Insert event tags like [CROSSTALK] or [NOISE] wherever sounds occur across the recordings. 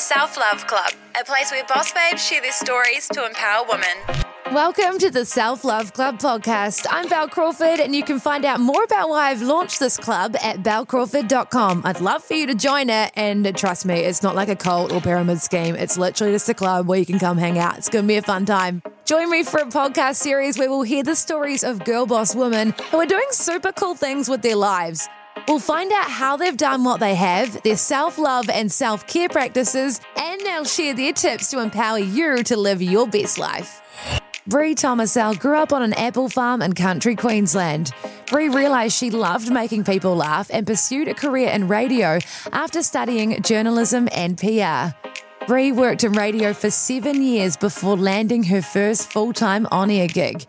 Self Love Club, a place where boss babes share their stories to empower women. Welcome to the Self Love Club podcast. I'm Bel Crawford, and you can find out more about why I've launched this club at belcrawford.com. I'd love for you to join it, and trust me, it's not like a cult or pyramid scheme. It's literally just a club where you can come hang out. It's going to be a fun time. Join me for a podcast series where we'll hear the stories of girl boss women who are doing super cool things with their lives. We'll find out how they've done what they have, their self love and self care practices, and they'll share their tips to empower you to live your best life. Bree Tomasel grew up on an apple farm in country Queensland. Bree realised she loved making people laugh and pursued a career in radio after studying journalism and PR. Bree worked in radio for seven years before landing her first full time on air gig.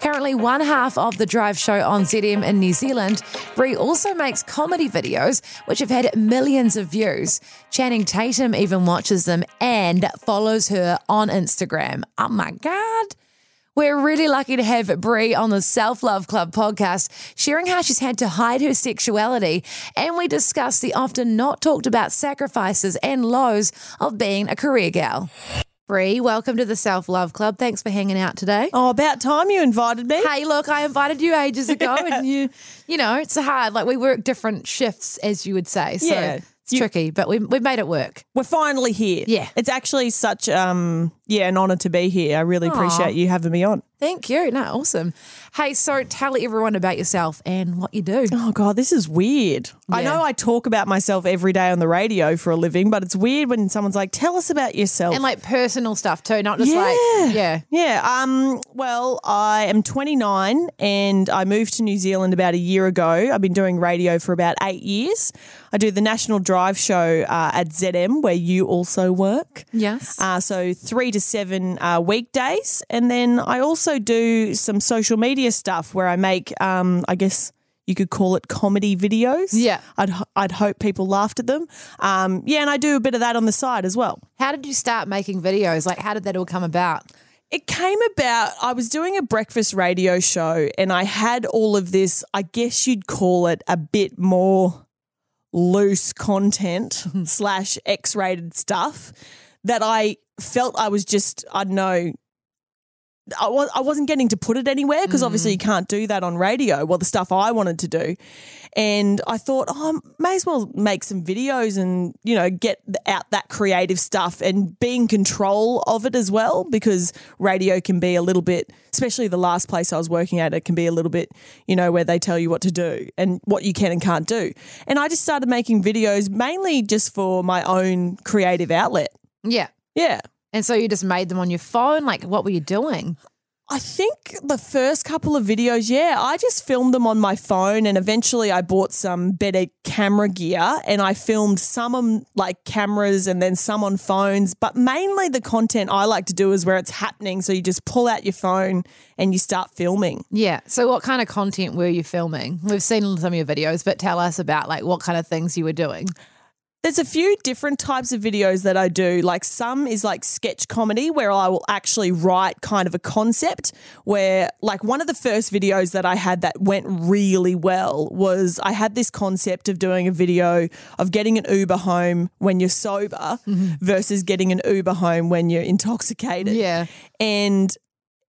Currently, one half of the drive show on ZM in New Zealand, Bree also makes comedy videos which have had millions of views. Channing Tatum even watches them and follows her on Instagram. Oh my God. We're really lucky to have Bree on the Self Love Club podcast, sharing how she's had to hide her sexuality. And we discuss the often not talked about sacrifices and lows of being a career gal. Bree, welcome to the Self Love Club. Thanks for hanging out today. Oh, about time you invited me. Hey, look, I invited you ages ago, [LAUGHS] and you, you know, it's hard. Like we work different shifts, as you would say. So Yeah. it's You- tricky, but we we made it work. We're finally here. Yeah. It's actually such um yeah, an honour to be here. I really appreciate you having me on. Thank you. No, awesome. Hey, so tell everyone about yourself and what you do. Oh god, this is weird. I know I talk about myself every day on the radio for a living, but it's weird when someone's like, "Tell us about yourself." And like personal stuff too, not just like Yeah. yeah. Yeah. Um. Well, I am 29 and I moved to New Zealand about a year ago. I've been doing radio for about eight years. I do the National Drive Show uh, at ZM, where you also work. Yes. Uh, so three to seven uh, weekdays, and then I also do some social media stuff where I make, um, I guess you could call it comedy videos. Yeah. I'd I'd hope people laughed at them. Um, yeah, and I do a bit of that on the side as well. How did you start making videos? Like how did that all come about? It came about, I was doing a breakfast radio show and I had all of this, I guess you'd call it a bit more loose content [LAUGHS] slash X rated stuff that I felt I was just, I don't know. I, was, I wasn't getting to put it anywhere because obviously you mm. can't do that on radio. Well, the stuff I wanted to do. And I thought, oh, I may as well make some videos and, you know, get out that creative stuff and be in control of it as well because radio can be a little bit, especially the last place I was working at, it can be a little bit, you know, where they tell you what to do and what you can and can't do. And I just started making videos mainly just for my own creative outlet. Yeah. Yeah. And so you just made them on your phone? Like what were you doing? I think the first couple of videos, yeah, I just filmed them on my phone and eventually I bought some better camera gear and I filmed some on like cameras and then some on phones. But mainly the content I like to do is where it's happening. So you just pull out your phone and you start filming. Yeah. So what kind of content were you filming? We've seen some of your videos, but tell us about like what kind of things you were doing. There's a few different types of videos that I do. Like some is like sketch comedy where I will actually write kind of a concept where like one of the first videos that I had that went really well was I had this concept of doing a video of getting an Uber home when you're sober mm-hmm. versus getting an Uber home when you're intoxicated. Yeah. And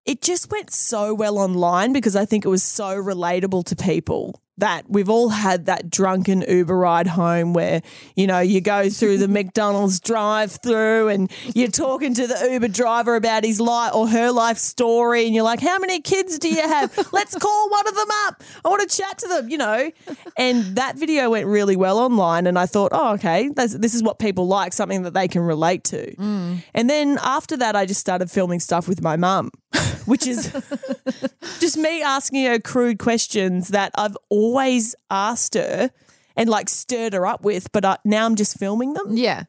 it just went so well online because I think it was so relatable to people that we've all had that drunken Uber ride home where, you know, you go through the [LAUGHS] McDonald's drive through and you're talking to the Uber driver about his life or her life story and you're like, how many kids do you have? Let's call one of them up. I want to chat to them, you know. And that video went really well online and I thought, oh, okay, this is what people like, something that they can relate to. Mm. And then after that, I just started filming stuff with my mum, [LAUGHS] which is [LAUGHS] just me asking her crude questions that I've always asked her. and like stirred her up with, but uh, now I'm just filming them. Yeah.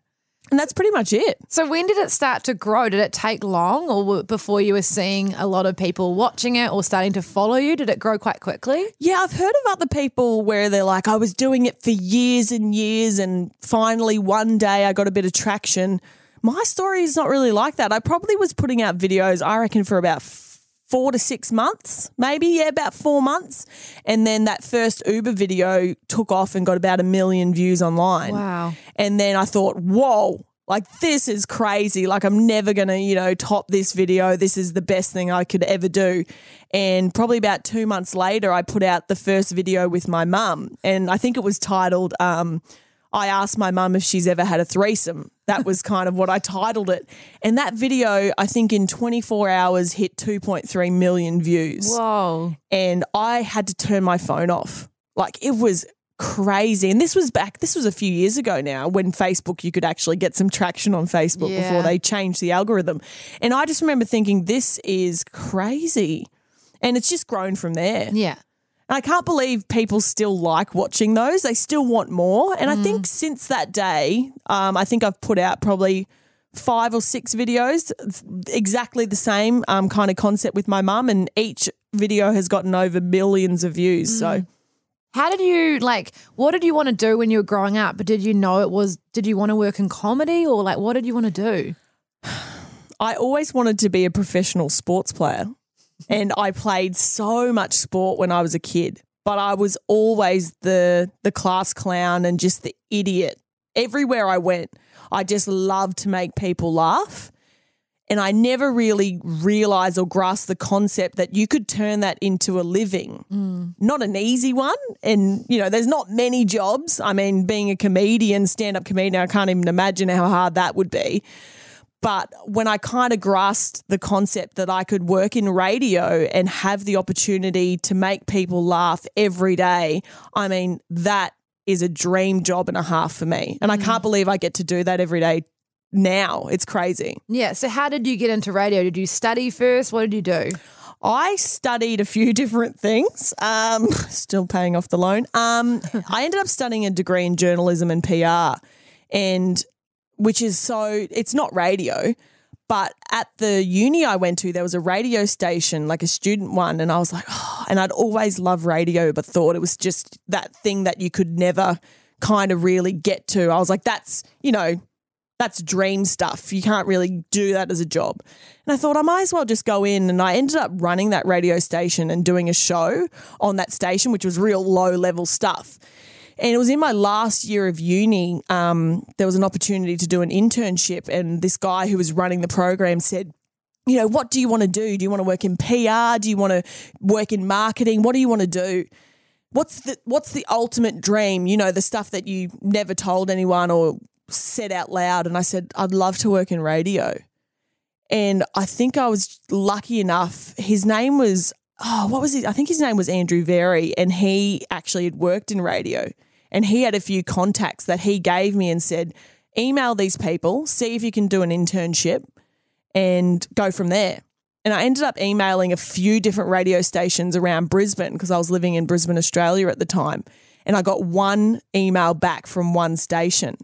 And that's pretty much it. So when did it start to grow? Did it take long or before you were seeing a lot of people watching it or starting to follow you? Did it grow quite quickly? Yeah, I've heard of other people where they're like, I was doing it for years and years, and finally one day I got a bit of traction. My story is not really like that. I probably was putting out videos, I reckon, for about four to six months, maybe, yeah, about four months. And then that first Uber video took off and got about a million views online. Wow. And then I thought, whoa, like this is crazy. Like I'm never going to, you know, top this video. This is the best thing I could ever do. And probably about two months later, I put out the first video with my mum. And I think it was titled, um, I asked my mum if she's ever had a threesome. That was kind of what I titled it. And that video, I think in 24 hours, hit 2.3 million views Whoa. and I had to turn my phone off. Like it was crazy. And this was back, this was a few years ago now when Facebook, you could actually get some traction on Facebook Yeah. before they changed the algorithm. And I just remember thinking, this is crazy. And it's just grown from there. Yeah. And I can't believe people still like watching those. They still want more. And I think since that day, um, I think I've put out probably five or six videos, exactly the same um, kind of concept with my mum, and each video has gotten over millions of views. So How did you like what did you want to do when you were growing up? But did you know it was did you want to work in comedy or like what did you want to do? [SIGHS] I always wanted to be a professional sports player. And I played so much sport when I was a kid, but I was always the the class clown and just the idiot. Everywhere I went, I just loved to make people laugh. And I never really realized or grasped the concept that you could turn that into a living. Mm. Not an easy one. And, you know, there's not many jobs. I mean, being a comedian, stand up comedian, I can't even imagine how hard that would be. But when I kind of grasped the concept that I could work in radio and have the opportunity to make people laugh every day, I mean, that is a dream job and a half for me. And I can't believe I get to do that every day now. It's crazy. Yeah. So how did you get into radio? Did you study first? What did you do? I studied a few [LAUGHS] different things. Um, [LAUGHS] still paying off the loan. Um, [LAUGHS] I ended up studying a degree in journalism and PR, and which is so it's not radio, but at the uni I went to, there was a radio station, like a student one, and I was like, oh, and I'd always loved radio, but thought it was just that thing that you could never kind of really get to. I was like, that's you know, that's dream stuff. You can't really do that as a job. And I thought I might as well just go in. And I ended up running that radio station and doing a show on that station, which was real low level stuff. And it was in my last year of uni. Um, there was an opportunity to do an internship, and this guy who was running the program said, you know, what do you want to do? Do you want to work in PR? Do you want to work in marketing? What do you want to do? What's the what's the ultimate dream? You know, the stuff that you never told anyone or said out loud. And I said, I'd love to work in radio. And I think I was lucky enough. His name was oh, what was it? I think his name was Andrew Very, and he actually had worked in radio. And he had a few contacts that he gave me and said, email these people, see if you can do an internship and go from there. And I ended up emailing a few different radio stations around Brisbane because I was living in Brisbane, Australia at the time. And I got one email back from one station.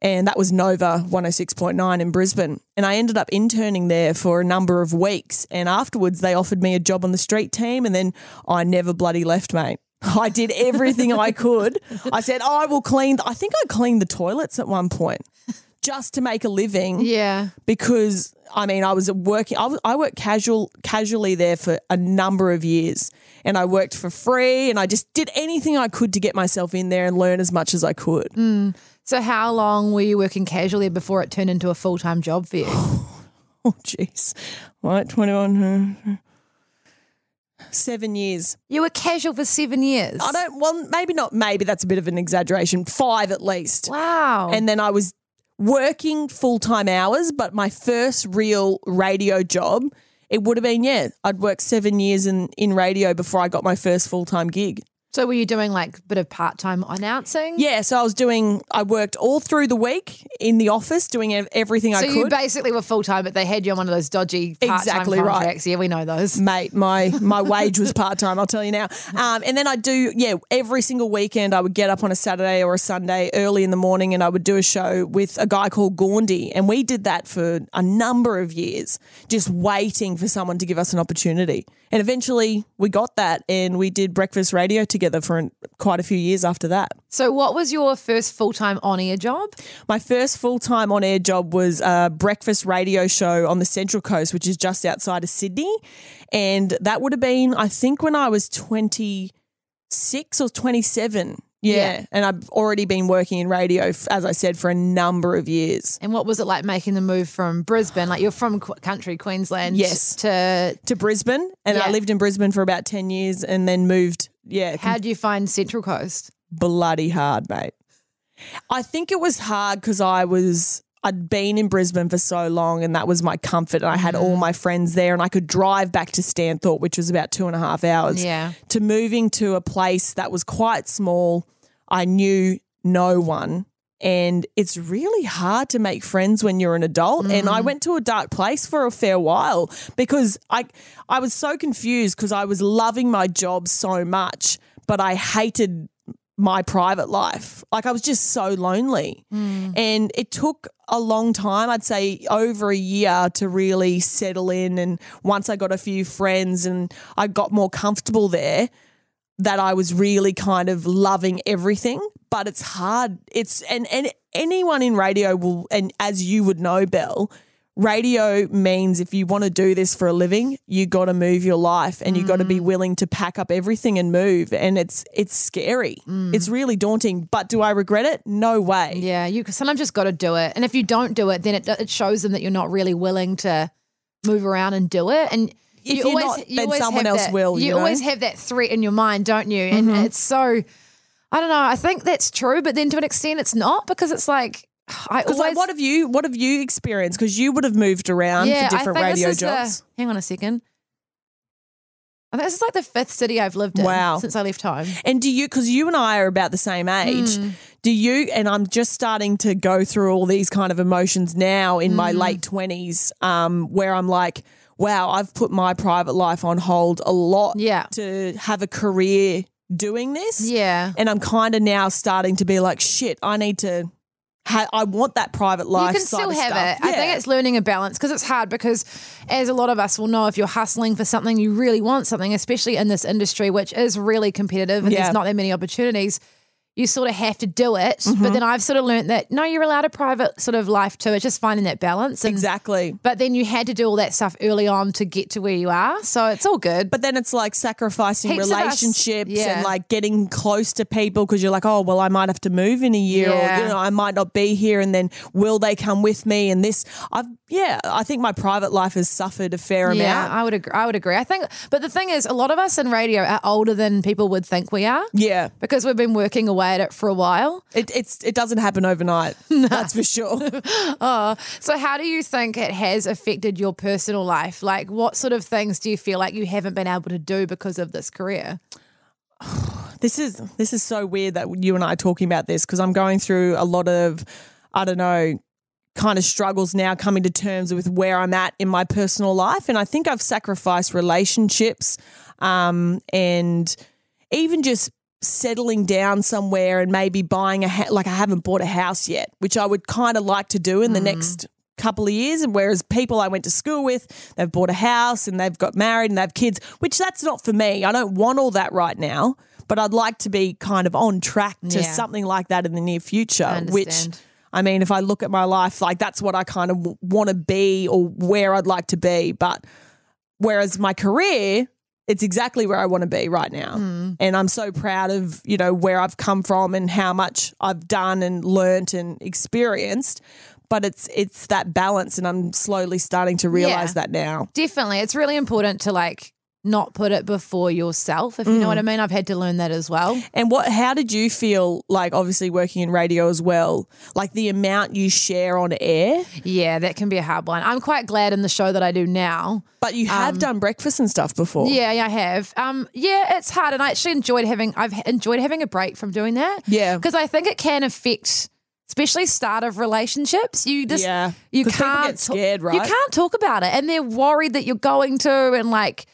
And that was Nova 106.9 in Brisbane. And I ended up interning there for a number of weeks. And afterwards, they offered me a job on the street team. And then I never bloody left, mate. I did everything I could. I said, oh, I will clean. I think I cleaned the toilets at one point just to make a living Yeah. because I mean I was working I, was- I worked casual casually there for a number of years and I worked for free and I just did anything I could to get myself in there and learn as much as I could. Mm. So how long were you working casually before it turned into a full time job for you? [SIGHS] Oh jeez. Right, 21 uh, 7 years. you were casual for seven years. I don't well maybe not maybe that's a bit of an exaggeration. 5 at least. Wow. And then I was working full time hours, but my first real radio job, it would have been, yeah, I'd worked seven years in, in radio before I got my first full time gig. So were you doing like a bit of part time announcing? Yeah, so I was doing, I worked all through the week in the office doing everything So I could. So you basically were full time, but they had you on one of those dodgy part-time Exactly right. Yeah, we know those. Mate, my my [LAUGHS] wage was part time. I'll tell you now. Um, and then I do, yeah, every single weekend I would get up on a Saturday or a Sunday early in the morning, and I would do a show with a guy called Gaundy, and we did that for a number of years, just waiting for someone to give us an opportunity. And eventually we got that, and we did breakfast radio together for an, quite a few years after that. So what was your first full time on air job? My first full time on air job was a breakfast radio show on the Central Coast, which is just outside of Sydney. And that would have been, I think, when I was 26 or 27. Yeah. Yeah. And I've already been working in radio, as I said, for a number of years. And what was it like making the move from Brisbane? Like you're from country Queensland, Yes. To To Brisbane. And I lived in Brisbane for about 10 years and then moved, yeah, how do you find Central Coast? bloody hard, mate. I think it was hard because I was I'd been in Brisbane for so long and that was my comfort and I had Mm. all my friends there and I could drive back to Stanthorpe, which was about two and a half hours. Yeah. To moving to a place that was quite small, I knew no one. And it's really hard to make friends when you're an adult. And Mm. I went to a dark place for a fair while because I I was so confused because I was loving my job so much, but I hated my private life. Like I was just so lonely. Mm. And it took a long time, I'd say over a year to really settle in. And once I got a few friends and I got more comfortable there, that I was really kind of loving everything. But it's hard. It's and and anyone in radio will and as you would know, Bel, radio means if you want to do this for a living, you got to move your life and you got to be willing to pack up everything and move. And it's it's scary. It's really daunting. But do I regret it? No way. Yeah, you sometimes just got to do it. And if you don't do it, then it, it shows them that you're not really willing to move around and do it. And If you you're always, not, you then always someone else that- will, You, you know? Mm-hmm. always have that threat in your mind, don't you? And it's so. I don't know. I think that's true, but then to an extent, it's not because it's like I [SIGHS] Because always. like, what have you what have you experienced? Because you would have moved around yeah, for different I think radio this is jobs. The, hang on a second. I think this is like the fifth city I've lived in Wow. since I left home. And do you, because you and I are about the same age, Hmm. do you, and I'm just starting to go through all these kind of emotions now in Hmm. my late 20s, um, where I'm like, wow, I've put my private life on hold a lot Yeah. to have a career doing this. Yeah. And I'm kind of now starting to be like, shit, I need to, ha- I want that private life. You can still have stuff. it. I think it's learning a balance because it's hard because, as a lot of us will know, if you're hustling for something, you really want something, especially in this industry, which is really competitive and Yeah. there's not that many opportunities. You sort of have to do it. Mm-hmm. But then I've sort of learned that no, you're allowed a private sort of life too. It's just finding that balance. And, Exactly. But then you had to do all that stuff early on to get to where you are. So it's all good. But then it's like sacrificing Heaps relationships yeah. and like getting close to people because you're like, oh, well, I might have to move in a year Yeah. or, you know, I might not be here. And then will they come with me? And this, I've, yeah, I think my private life has suffered a fair yeah, amount. I would agree. I would agree. I think, but the thing is, a lot of us in radio are older than people would think we are. Yeah. Because we've been working away at it for a while. It, it's, it doesn't happen overnight. [LAUGHS] That's for sure. [LAUGHS] Oh, so, how do you think it has affected your personal life? Like, what sort of things do you feel like you haven't been able to do because of this career? [SIGHS] This is this is so weird that you and I are talking about this because I'm going through a lot of I don't know kind of struggles now coming to terms with where I'm at in my personal life and I think I've sacrificed relationships um, and even just settling down somewhere and maybe buying a ha- like I haven't bought a house yet which I would kind of like to do in the next couple of years and whereas people I went to school with they've bought a house and they've got married and they have kids which that's not for me I don't want all that right now but I'd like to be kind of on track to Yeah. something like that in the near future which. I mean if I look at my life like that's what I kind of w- want to be or where I'd like to be but whereas my career it's exactly where I want to be right now. Hmm. And I'm so proud of, you know, where I've come from and how much I've done and learnt and experienced. But it's it's that balance and I'm slowly starting to realize Yeah. that now. Definitely. It's really important to like not put it before yourself, if you know what I mean. I've had to learn that as well. And what? How did you feel like? Obviously, working in radio as well, like the amount you share on air. Yeah, that can be a hard one. I'm quite glad in the show that I do now. But you have done breakfast and stuff before. Yeah, I have. Um, yeah, it's hard, and I actually enjoyed having. I've enjoyed having a break from doing that. Yeah. because I think it can affect, especially start of relationships. You just Yeah. you can't get scared, You can't talk about it, and they're worried that you're going to, and like.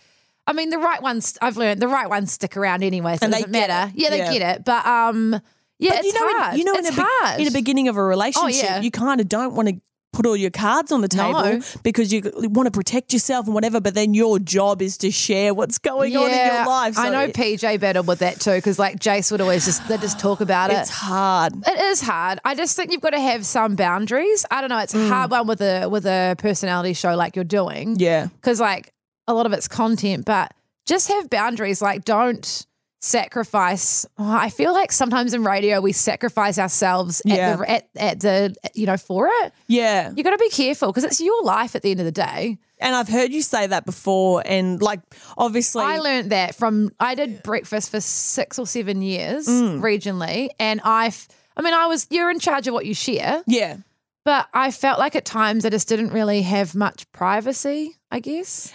I mean, the right ones. I've learned the right ones stick around anyway, so And it they doesn't matter. it. Yeah, they Yeah. get it. But um, yeah, But it's you know, hard. In, you know, it's in the, be- hard. in the beginning of a relationship, yeah. you kind of don't want to put all your cards on the table No. because you want to protect yourself and whatever. But then your job is to share what's going on in your life. I know it- PJ battled with that too because like Jase would always just they just talk about it. it's hard. It is hard. I just think you've got to have some boundaries. I don't know. It's a hard one with a with a personality show like you're doing. Mm. Yeah. because like a lot of it's content, but just have boundaries. Like don't sacrifice. oh, I feel like sometimes in radio we sacrifice ourselves Yeah. at the at, at the you know for it. Yeah. You got to be careful because it's your life at the end of the day. And I've heard you say that before. And like, obviously, I learned that from I did breakfast for six or seven years Mm. regionally, and I, I mean, I was you're in charge of what you share, yeah. but I felt like at times I just didn't really have much privacy. I guess.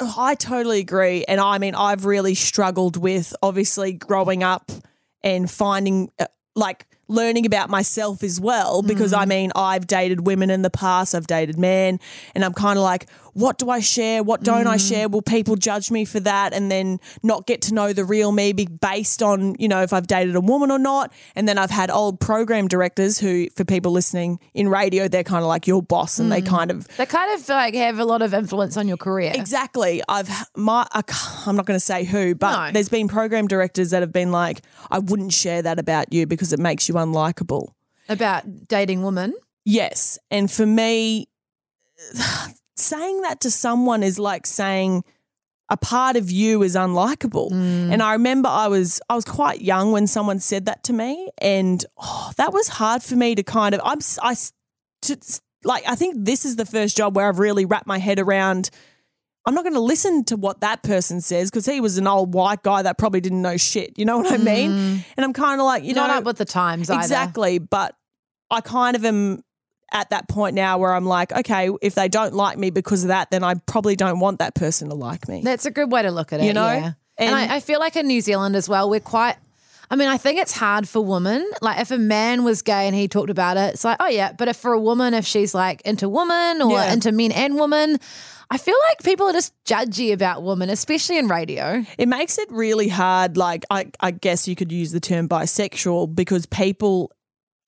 I totally agree. And I mean, I've really struggled with obviously growing up and finding uh, like learning about myself as well because I mean, I've dated women in the past, I've dated men, and I'm kind of like, what do I share? What don't I mm. share? Will people judge me for that and then not get to know the real me based on, you know, if I've dated a woman or not? And then I've had old program directors who, for people listening in radio, they're kind of like your boss and they mm. kind of They kind of like have a lot of influence on your career. Exactly. I've, my, I, I'm not going to say who, but No. there's been program directors that have been like, I wouldn't share that about you because it makes you unlikable. About dating women. Yes, and for me, saying that to someone is like saying a part of you is unlikable. Mm. And I remember I was I was quite young when someone said that to me, and oh, that was hard for me to kind of I'm I to, like I think this is the first job where I've really wrapped my head around. I'm not going to listen to what that person says because he was an old white guy that probably didn't know shit. You know what I mean? Mm. And I'm kind of like, you Not know, up with the times either. Exactly. But I kind of am at that point now where I'm like, okay, if they don't like me because of that, then I probably don't want that person to like me. That's a good way to look at it. You know? yeah. and, And- I, I feel like in New Zealand as well, we're quite. I mean, I think it's hard for women. Like, if a man was gay and he talked about it, it's like, oh yeah. But if for a woman, if she's like into women or Yeah. into men and women, I feel like people are just judgy about women, especially in radio. It makes it really hard. Like, I, I guess you could use the term bisexual because people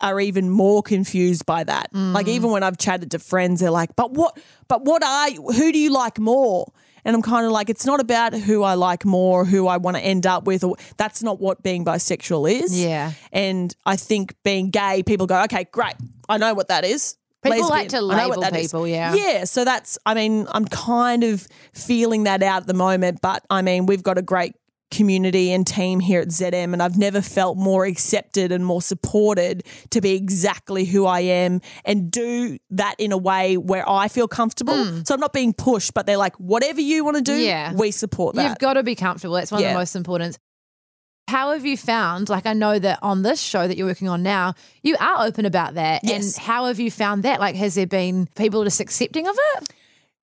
are even more confused by that. Mm. Like, even when I've chatted to friends, they're like, but what, but what are you, who do you like more? And I'm kind of like, it's not about who I like more, who I want to end up with, or that's not what being bisexual is. Yeah. And I think being gay, people go, okay, great. I know what that is. People like to label that is." people, yeah. Yeah. So that's, I mean, I'm kind of feeling that out at the moment, but I mean, we've got a great community and team here at ZM, and I've never felt more accepted and more supported to be exactly who I am and do that in a way where I feel comfortable. Hmm. So I'm not being pushed, but they're like, whatever you want to do. Yeah. we support that. You've got to be comfortable. That's one of the most important. How have you found, like, I know that on this show that you're working on now, you are open about that. Yes. And how have you found that? Like, has there been people just accepting of it?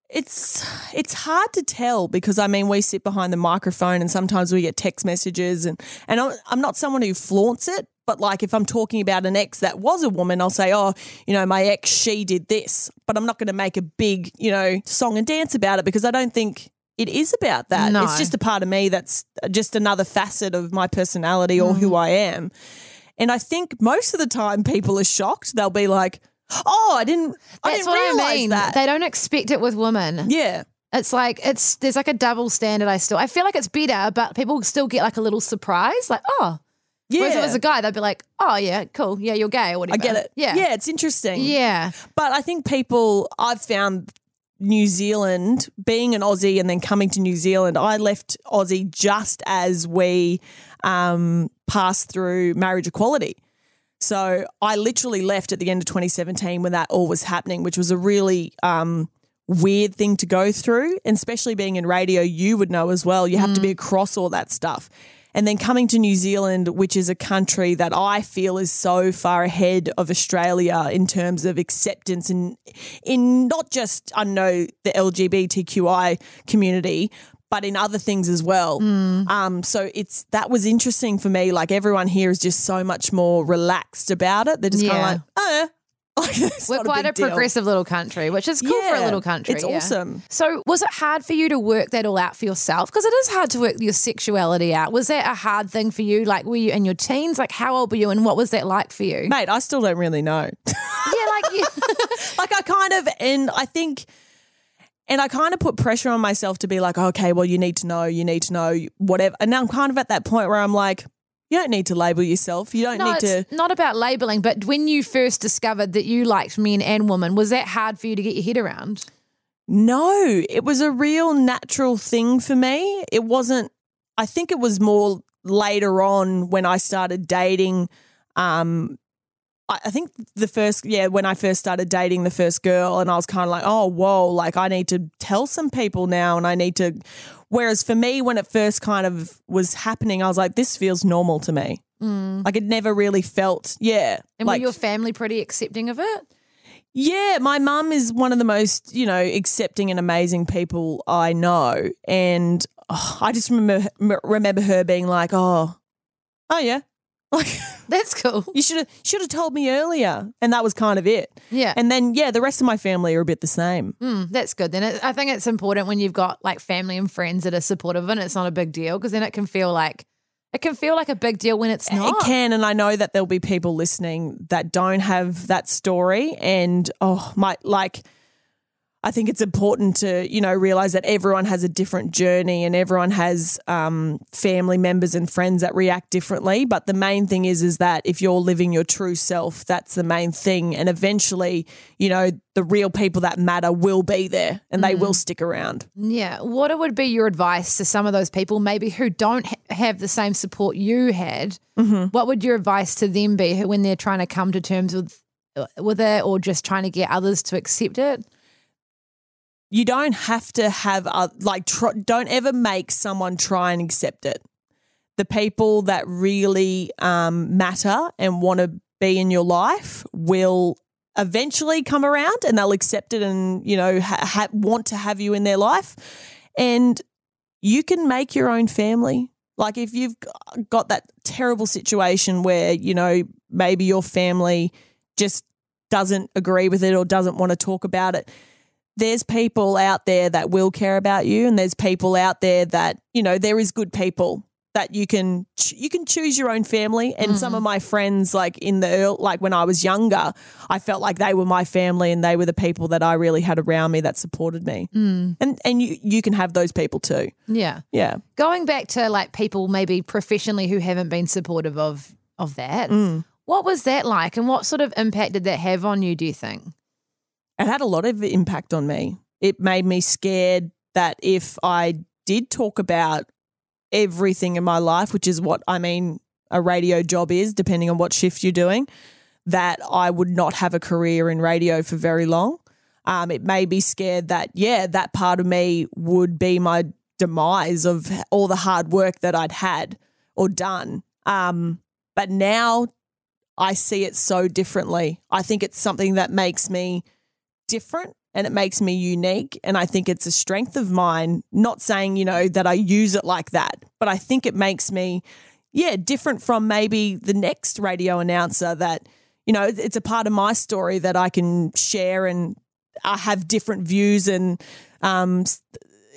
It's it's hard to tell because I mean we sit behind the microphone and sometimes we get text messages and and I'm, I'm not someone who flaunts it but like if I'm talking about an ex that was a woman I'll say oh you know my ex she did this but I'm not going to make a big you know song and dance about it because I don't think it is about that. No. it's just a part of me that's just another facet of my personality or who mm. I am. And I think most of the time people are shocked. They'll be like oh I didn't I That's didn't what I mean. that They don't expect it with women. yeah It's like it's there's like a double standard. I still I feel like it's better, but people still get like a little surprise, like oh. yeah Whereas if it was a guy, they'd be like, oh yeah, cool, yeah, you're gay or whatever. I get it. Yeah, Yeah, it's interesting. yeah. But I think people, I've found New Zealand, being an Aussie and then coming to New Zealand, I left Aussie just as we um, passed through marriage equality. So I literally left at the end of 2017 when that all was happening, which was a really um, weird thing to go through. And especially being in radio, you would know as well. You have to be across all that stuff. And then coming to New Zealand, which is a country that I feel is so far ahead of Australia in terms of acceptance and in not just, I know, the LGBTQI community, but in other things as well. Um, so it's that was interesting for me. Like everyone here is just so much more relaxed about it. They're just kind of like, [LAUGHS] oh, We're quite a, deal. progressive little country, which is cool for a little country. it's yeah. awesome. So, was it hard for you to work that all out for yourself? Because it is hard to work your sexuality out. Was that a hard thing for you? Like, were you in your teens? Like, how old were you, and what was that like for you? Mate, I still don't really know. [LAUGHS] yeah, like you. [LAUGHS] like I kind of, and I think, and I kind of put pressure on myself to be like, okay, well, you need to know, you need to know, whatever. And now I'm kind of at that point where I'm like, you don't need to label yourself. You don't No, need it's to. not about labeling, but when you first discovered that you liked men and women, was that hard for you to get your head around? No, it was a real natural thing for me. It wasn't, I think it was more later on when I started dating. Um, I think the first, yeah, when I first started dating the first girl, and I was kind of like, oh, whoa, like I need to tell some people now, and I need to. Whereas for me, when it first kind of was happening, I was like, this feels normal to me. Mm. Like it never really felt, yeah. And like, were your family pretty accepting of it? yeah, my mum is one of the most, you know, accepting and amazing people I know. And oh, I just remember remember her being like, "Oh, oh yeah." Like [LAUGHS] That's cool. you should have should have told me earlier. And that was kind of it. Yeah. And then yeah, the rest of my family are a bit the same. Mm, that's good. Then it, I think it's important when you've got like family and friends that are supportive and it's not a big deal because then it can feel like it can feel like a big deal when it's not. It can, and I know that there'll be people listening that don't have that story. And oh my, like, I think it's important to you know realize that everyone has a different journey, and everyone has um, family members and friends that react differently. But the main thing is, is that if you're living your true self, that's the main thing. And eventually, you know, the real people that matter will be there, and they will stick around. Yeah. What would be your advice to some of those people, maybe who don't ha- have the same support you had? Mm-hmm. What would your advice to them be when they're trying to come to terms with with it, or just trying to get others to accept it? You don't have to have a, like tr- don't ever make someone try and accept it. The people that really um, matter and want to be in your life will eventually come around and they'll accept it and you know ha- ha- want to have you in their life. And you can make your own family. Like if you've got that terrible situation where you know maybe your family just doesn't agree with it or doesn't want to talk about it there's people out there that will care about you and there's people out there that you know there is good people that you can ch- you can choose your own family and some of my friends like in the like when I was younger I felt like they were my family and they were the people that I really had around me that supported me and and you you can have those people too Yeah. yeah Going back to like people maybe professionally who haven't been supportive of of that. Mm. What was that like, and what sort of impact did that have on you? Do you think? It had a lot of impact on me. It made me scared that if I did talk about everything in my life, which is what I mean a radio job is, depending on what shift you're doing, that I would not have a career in radio for very long. Um, it made me scared that, yeah, that part of me would be my demise of all the hard work that I'd had or done. Um, but now I see it so differently. I think it's something that makes me different and it makes me unique. And I think it's a strength of mine. Not saying, you know, that I use it like that, but I think it makes me, yeah, different from maybe the next radio announcer that, you know, it's a part of my story that I can share and I have different views and um,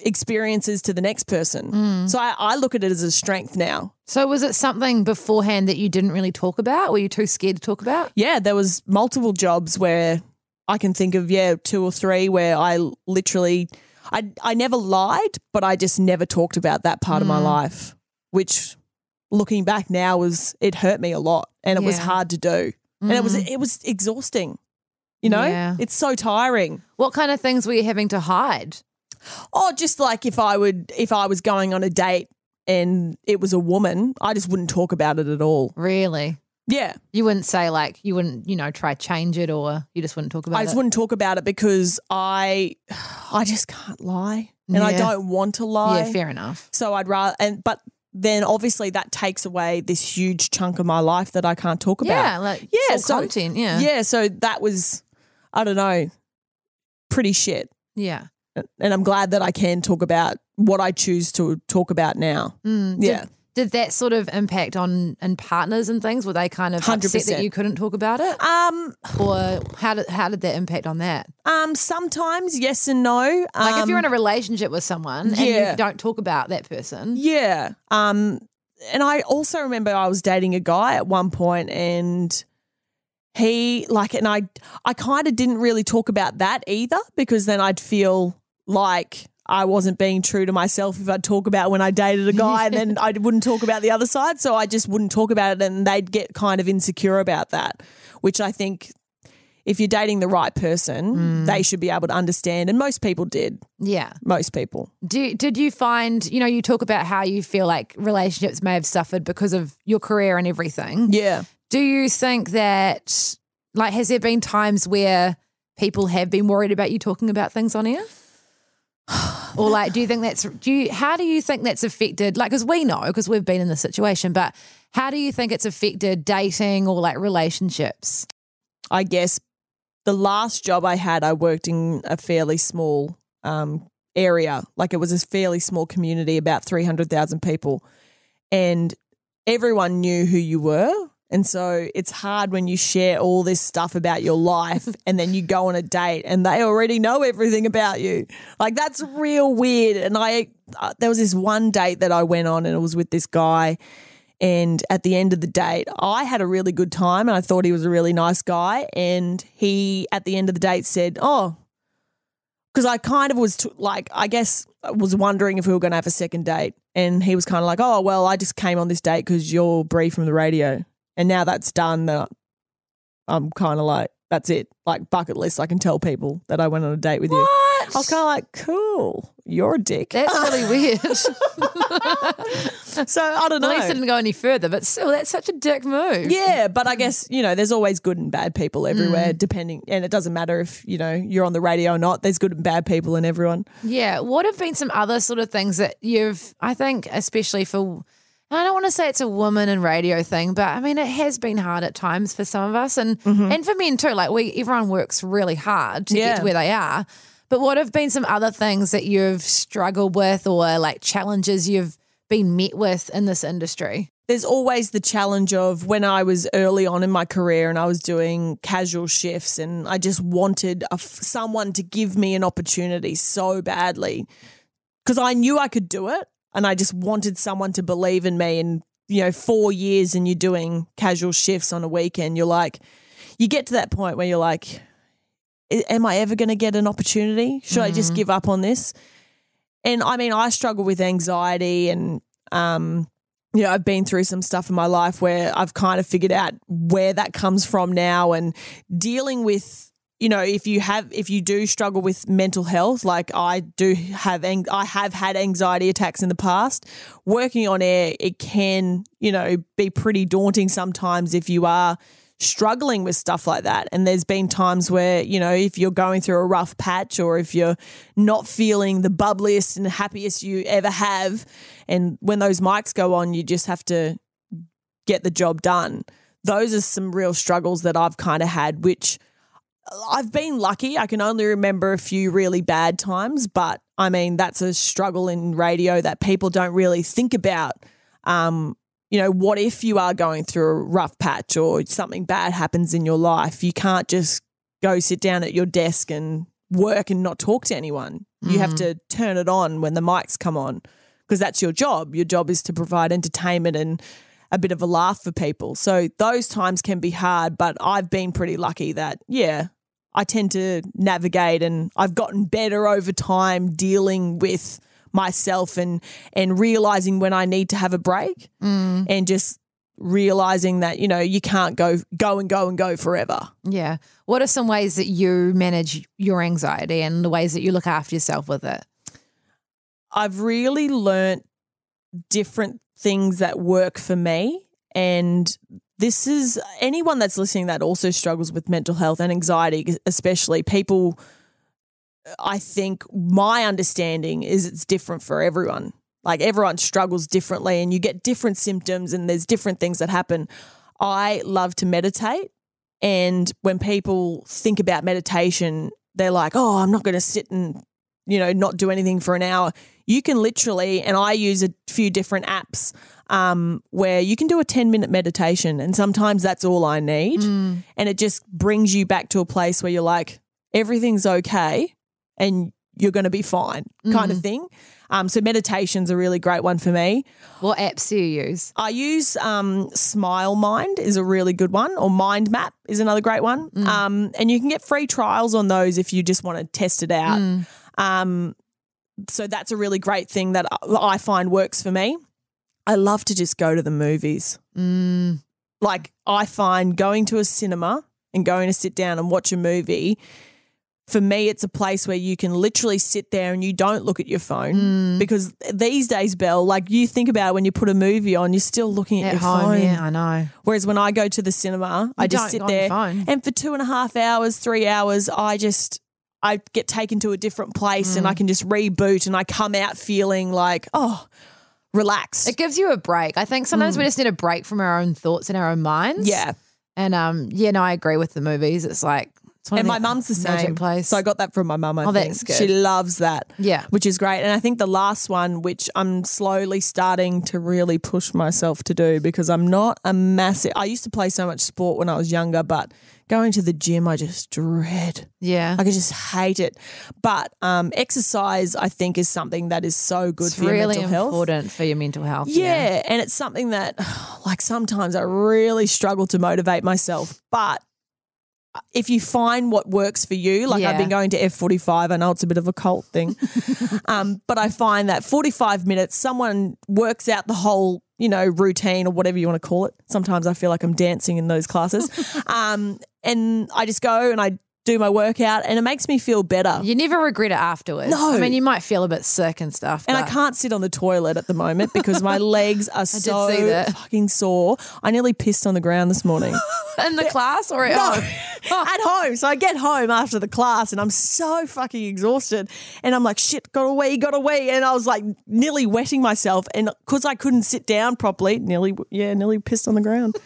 experiences to the next person. So I, I look at it as a strength now. So was it something beforehand that you didn't really talk about? Were you too scared to talk about? yeah, there was multiple jobs where I can think of yeah two or three where I literally I I never lied, but I just never talked about that part of my mm. life, which looking back now was it hurt me a lot and it was hard to do. And it was mm. it was exhausting. You know? Yeah. It's so tiring. What kind of things were you having to hide? Oh, just like if I would if I was going on a date and it was a woman, I just wouldn't talk about it at all. Really? Yeah. You wouldn't say like you wouldn't, you know, try change it or you just wouldn't talk about it. I it. just wouldn't talk about it because I I just can't lie. And I don't want to lie. Yeah, fair enough. So I'd rather and but then obviously that takes away this huge chunk of my life that I can't talk about. Yeah, like Yeah, so- content. Yeah, Yeah, so that was I don't know, pretty shit. yeah. And I'm glad that I can talk about what I choose to talk about now. Mm, Yeah. Did, did that sort of impact on and partners and things? Were they kind of upset that you couldn't talk about it, Um or how did how did that impact on that? um sometimes yes and no. Like if Um, you're in a relationship with someone and yeah. you don't talk about that person, Yeah. Um, and I also remember I was dating a guy at one point and he like and I I kind of didn't really talk about that either because then I'd feel like I wasn't being true to myself if I'd talk about when I dated a guy and then [LAUGHS] I wouldn't talk about the other side. So I just wouldn't talk about it and they'd get kind of insecure about that, which I think if you're dating the right person, mm. they should be able to understand. And most people did. yeah. Most people. Do, did you find, you know, you talk about how you feel like relationships may have suffered because of your career and everything. Yeah. Do you think that, like, has there been times where people have been worried about you talking about things on air? [SIGHS] or like, do you think that's, do you, how do you think that's affected, like, because we know, because we've been in this situation, but how do you think it's affected dating or like relationships? I guess the last job I had, I worked in a fairly small um, area. Like it was a fairly small community, about 300,000 people. And everyone knew who you were. And so it's hard when you share all this stuff about your life and then you go on a date and they already know everything about you. Like that's real weird. And I, uh, there was this one date that I went on and it was with this guy. And at the end of the date, I had a really good time and I thought he was a really nice guy. And he, at the end of the date, said, Oh, because I kind of was t- like, I guess, I was wondering if we were going to have a second date. And he was kind of like, Oh, well, I just came on this date because you're Bree from the radio. And now that's done, I'm kind of like, that's it. Like bucket list. I can tell people that I went on a date with you. I was kind of like, cool, you're a dick. That's really [LAUGHS] weird. [LAUGHS] so I don't know. At least it didn't go any further, but still, that's such a dick move. Yeah, but I guess, you know, there's always good and bad people everywhere, Mm. depending. And it doesn't matter if, you know, you're on the radio or not. There's good and bad people in everyone. Yeah. What have been some other sort of things that you've, I think, especially for, I don't want to say it's a woman and radio thing, but I mean, it has been hard at times for some of us and, mm-hmm. and for men too. Like, we, everyone works really hard to get to where they are. But what have been some other things that you've struggled with or like challenges you've been met with in this industry? There's always the challenge of when I was early on in my career and I was doing casual shifts and I just wanted a someone to give me an opportunity so badly because I knew I could do it and I just wanted someone to believe in me. And, you know, four years and you're doing casual shifts on a weekend, you're like, you get to that point where you're like, am I ever going to get an opportunity? Should I just give up on this? And I mean, I struggle with anxiety and, um, you know, I've been through some stuff in my life where I've kind of figured out where that comes from now and dealing with, you know, if you have, if you do struggle with mental health, like I do have, I have had anxiety attacks in the past, working on air, it can, you know, be pretty daunting sometimes if you are struggling with stuff like that. And there's been times where, you know, if you're going through a rough patch or if you're not feeling the bubbliest and happiest you ever have, and when those mics go on, you just have to get the job done. Those are some real struggles that I've kind of had, which I've been lucky. I can only remember a few really bad times, but I mean, that's a struggle in radio that people don't really think about. Um, you know, what if you are going through a rough patch or something bad happens in your life? You can't just go sit down at your desk and work and not talk to anyone. You have to turn it on when the mics come on because that's your job. Your job is to provide entertainment and a bit of a laugh for people. So those times can be hard, but I've been pretty lucky that, yeah, I tend to navigate and I've gotten better over time dealing with myself and and realizing when I need to have a break mm. and just realizing that you know you can't go go and go and go forever. Yeah. What are some ways that you manage your anxiety and the ways that you look after yourself with it? I've really learnt different things that work for me and this is anyone that's listening that also struggles with mental health and anxiety, especially people. I think my understanding is it's different for everyone. Like everyone struggles differently, and you get different symptoms, and there's different things that happen. I love to meditate. And when people think about meditation, they're like, oh, I'm not going to sit and, you know, not do anything for an hour. You can literally, and I use a few different apps um, where you can do a 10 minute meditation. And sometimes that's all I need. And it just brings you back to a place where you're like, everything's okay and you're going to be fine, kind of thing. Um, so meditation's a really great one for me. What apps do you use? I use um, Smiling Mind is a really good one, or Mind Map is another great one. Um, and you can get free trials on those if you just want to test it out. Um, so that's a really great thing that I find works for me. I love to just go to the movies. Like I find going to a cinema and going to sit down and watch a movie. For me, it's a place where you can literally sit there and you don't look at your phone Mm. because these days, Bel, like you think about when you put a movie on, you're still looking at, At your home, phone. yeah, I know. Whereas when I go to the cinema, I just sit go on your there and for two and a half hours, three hours, I just I get taken to a different place and I Mm. can just reboot and I come out feeling like oh relaxed. It gives you a break. I think sometimes we just need a break from our own thoughts and our own minds. yeah. And um, yeah, no, I agree with the movies. It's like it's one And my mum's the same. place. So I got that from my mum. I Oh, think. that's good. She loves that. Yeah. Which is great. And I think the last one, which I'm slowly starting to really push myself to do because I'm not a massive I used to play so much sport when I was younger, but going to the gym I just dread. yeah. Like I just hate it. But um, exercise, I think, is something that is so good it's for your really mental health. important for your mental health. Yeah, and it's something that, [SIGHS] like, sometimes I really struggle to motivate myself. But if you find what works for you, like I've been going to F45, I know it's a bit of a cult thing, [LAUGHS] um, but I find that 45 minutes, someone works out the whole, you know, routine or whatever you want to call it. Sometimes I feel like I'm dancing in those classes. [LAUGHS] um, and I just go and I do my workout and it makes me feel better. You never regret it afterwards. No. I mean, you might feel a bit sick and stuff. And but I can't sit on the toilet at the moment because my [LAUGHS] legs are so fucking sore. I nearly pissed on the ground this morning. in the class or at No, home? [LAUGHS] at home. So I get home after the class and I'm so fucking exhausted. And I'm like, shit, got away, got away. And I was like nearly wetting myself. And because I couldn't sit down properly, nearly, yeah, nearly pissed on the ground.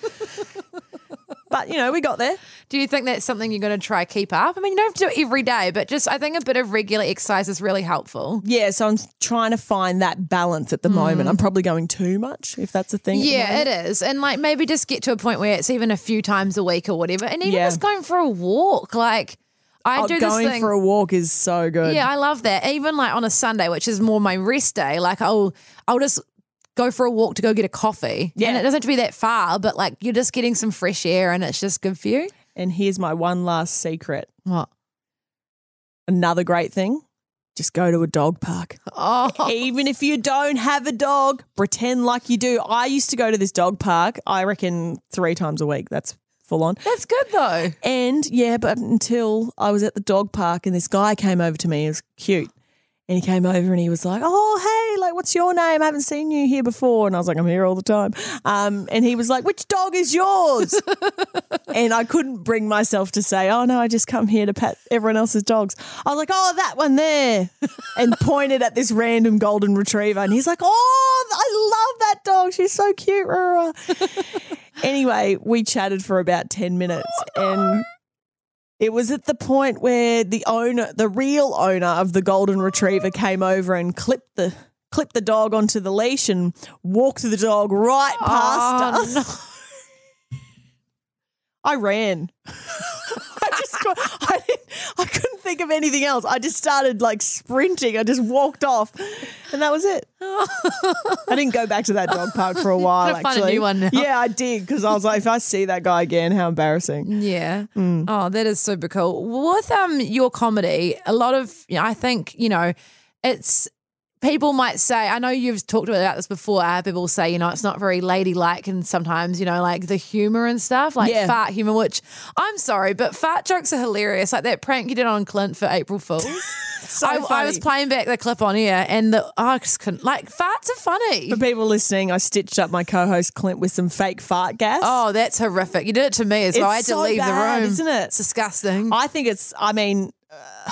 But, you know, we got there. Do you think that's something you're going to try keep up? I mean, you don't have to do it every day, but just I think a bit of regular exercise is really helpful. Yeah, so I'm trying to find that balance at the moment. I'm probably going too much, if that's a thing. Mm. Yeah, it is. And like maybe just get to a point where it's even a few times a week or whatever. And even Yeah. just going for a walk. Like I Oh, do this going thing. for a walk is so good. yeah, I love that. Even like on a Sunday, which is more my rest day, like I'll I'll just go for a walk to go get a coffee. Yeah. And it doesn't have to be that far, but like you're just getting some fresh air and it's just good for you. And here's my one last secret. What? Another great thing. Just go to a dog park. Oh, Even if you don't have a dog, pretend like you do. I used to go to this dog park, I reckon three times a week. That's full on. that's good though. And yeah, but until I was at the dog park and this guy came over to me, it was cute. And he came over and he was like, Oh, hey, like, what's your name? I haven't seen you here before. And I was like, I'm here all the time. Um, and he was like, Which dog is yours? [LAUGHS] and I couldn't bring myself to say, Oh, no, I just come here to pet everyone else's dogs. I was like, Oh, that one there. and [LAUGHS] pointed at this random golden retriever. And he's like, Oh, I love that dog. She's so cute. rah, rah." [LAUGHS] anyway, we chatted for about 10 minutes and it was at the point where the owner, the real owner of the golden retriever came over and clipped the clipped the dog onto the leash and walked the dog right past Oh, us. [LAUGHS] I ran. [LAUGHS] I just got, I didn't, I couldn't think of anything else. I just started like sprinting. I just walked off, and that was it. I didn't go back to that dog park for a [LAUGHS] while. Gotta find a actually, new one now. yeah, I did because I was like, if I see that guy again, how embarrassing. Yeah. Mm. Oh, that is super cool. With um your comedy, a lot of you know, I think you know, it's people might say. I know you've talked about this before. Uh, people say you know it's not very ladylike, and sometimes you know like the humor and stuff, like Yeah. fart humor. Which I'm sorry, but fart jokes are hilarious. Like that prank you did on Clint for April Fools. [LAUGHS] So I, I was playing back the clip on here, and the I just couldn't like farts are funny. For people listening, I stitched up my co-host Clint with some fake fart gas. Oh, that's horrific! You did it to me as well. I had It's to so leave bad, the room, isn't it? It's disgusting. I think it's. I mean, uh,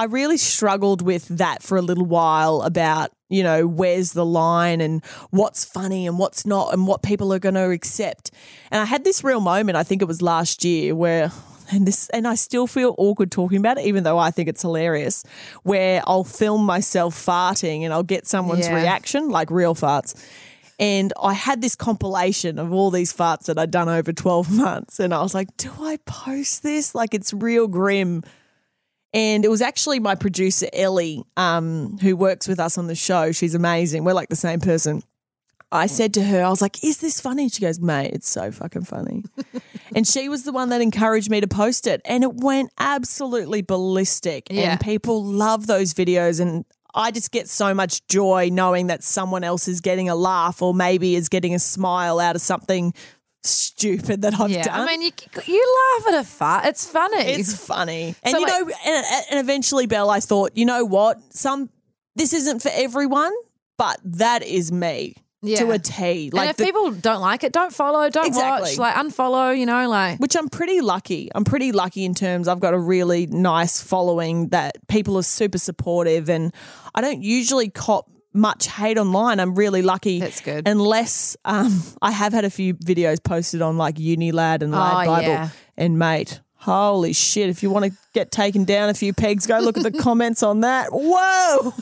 I really struggled with that for a little while about you know where's the line and what's funny and what's not and what people are going to accept. And I had this real moment. I think it was last year where. And this, and I still feel awkward talking about it, even though I think it's hilarious. Where I'll film myself farting and I'll get someone's Yeah. reaction, like real farts. And I had this compilation of all these farts that I'd done over 12 [LAUGHS] months. And I was like, do I post this? Like, it's real grim. And it was actually my producer, Ellie, um, who works with us on the show. She's amazing. We're like the same person. I said to her, I was like, is this funny? She goes, mate, it's so fucking funny. [LAUGHS] and she was the one that encouraged me to post it. And it went absolutely ballistic. Yeah. And people love those videos. And I just get so much joy knowing that someone else is getting a laugh or maybe is getting a smile out of something stupid that I've yeah, done. I mean, you you laugh at a fart. It's funny. It's funny. And So, you like- know, and, and eventually, Bel, I thought, you know what? Some this isn't for everyone, but that is me Yeah. to a T. and Like if the- people don't like it, don't follow, don't Exactly. watch, like unfollow. You know, like which I'm pretty lucky. I'm pretty lucky in terms I've got a really nice following that people are super supportive and I don't usually cop much hate online. I'm really lucky. That's good. Unless um, I have had a few videos posted on like Unilad and Lad Oh, Bible yeah. and mate. Holy shit. If you want to get taken down a few pegs, go look at the [LAUGHS] comments on that. Whoa.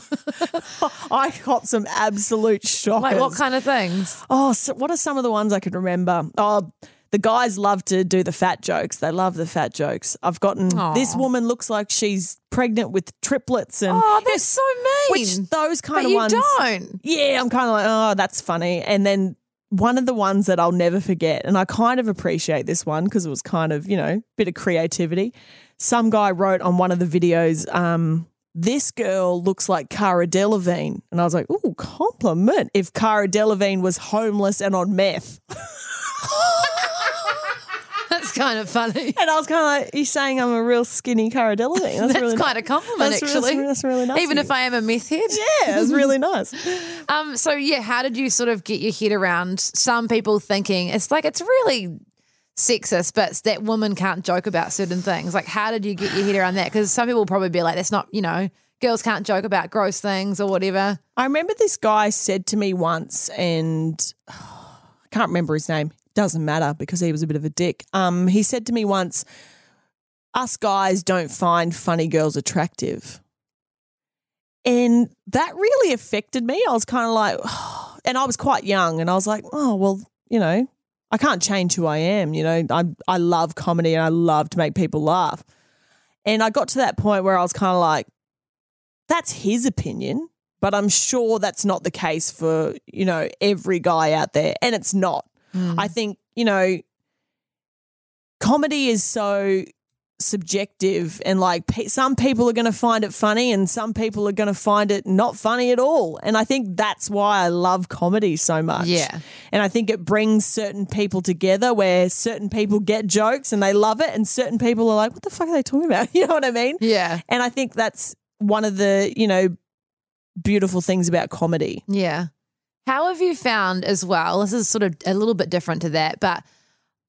[LAUGHS] I got some absolute shockers. like what kind of things? Oh, so what are some of the ones I can remember? Oh, the guys love to do the fat jokes. They love the fat jokes. I've gotten this woman looks like she's pregnant with triplets and Oh, that's so mean. which those kind but of you ones. don't. Yeah, I'm kind of like, oh, that's funny. And then one of the ones that I'll never forget, and I kind of appreciate this one because it was kind of, you know, bit of creativity. Some guy wrote on one of the videos, um, this girl looks like Cara Delevingne. And I was like, ooh, compliment if Cara Delevingne was homeless and on meth. [LAUGHS] [LAUGHS] That's kind of funny. And I was kind of like, "You're saying I'm a real skinny Cara thing? That's, [LAUGHS] That's really quite nice. a compliment, That's actually. that's, that's really nice. Even if. I am a meth head. Yeah, it's really nice. [LAUGHS] Um. So yeah, how did you sort of get your head around some people thinking it's like it's really sexist, but that women can't joke about certain things? Like, how did you get your head around that? Because some people will probably be like, that's not, you know, girls can't joke about gross things or whatever. I remember this guy said to me once, and [SIGHS] I can't remember his name. Doesn't matter because he was a bit of a dick. Um, he said to me once, "Us guys don't find funny girls attractive," and that really affected me. I was kind of like, [SIGHS] and I was quite young, and I was like, "Oh well, you know, I can't change who I am. You know, I I love comedy and I love to make people laugh." And I got to that point where I was kind of like, that's his opinion, but I'm sure that's not the case for, you know, every guy out there. And it's not. I mm. think, you know, comedy is so subjective and like pe- some people are going to find it funny and some people are going to find it not funny at all. And I think that's why I love comedy so much. Yeah. And I think it brings certain people together where certain people get jokes and they love it and certain people are like, what the fuck are they talking about? [LAUGHS] You know what I mean? Yeah. And I think that's one of the, you know, beautiful things about comedy. Yeah. How have you found as well? This is sort of a little bit different to that, but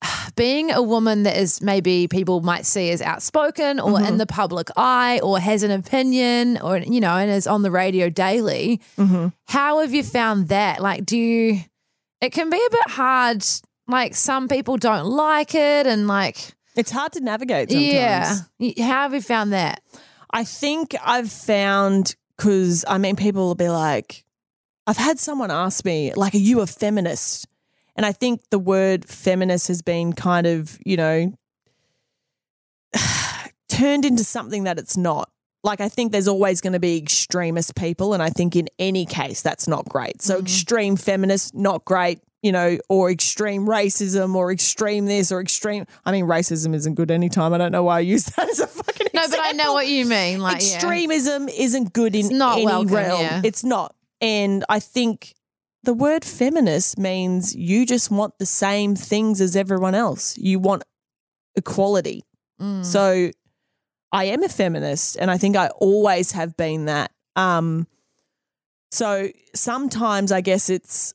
[SIGHS] being a woman that is maybe people might see as outspoken or in mm-hmm. the public eye or has an opinion or, you know, and is on the radio daily, mm-hmm. how have you found that? Like, do you, it can be a bit hard. Like, some people don't like it and like, It's hard to navigate sometimes. yeah. How have you found that? I think I've found because I mean, people will be like, I've had someone ask me, like, are you a feminist? And I think the word feminist has been kind of, you know, [SIGHS] turned into something that it's not. Like, I think there's always going to be extremist people. And I think in any case, that's not great. So, mm-hmm. extreme feminist, not great, you know, or extreme racism or extreme this or extreme. I mean, racism isn't good anytime. I don't know why I use [LAUGHS] that as a fucking No, but I know what you mean. Like, yeah. extremism isn't good in not any welcome, realm. yeah. It's not. And I think the word feminist means you just want the same things as everyone else. You want equality. Mm. So I am a feminist and I think I always have been that. Um, so sometimes I guess it's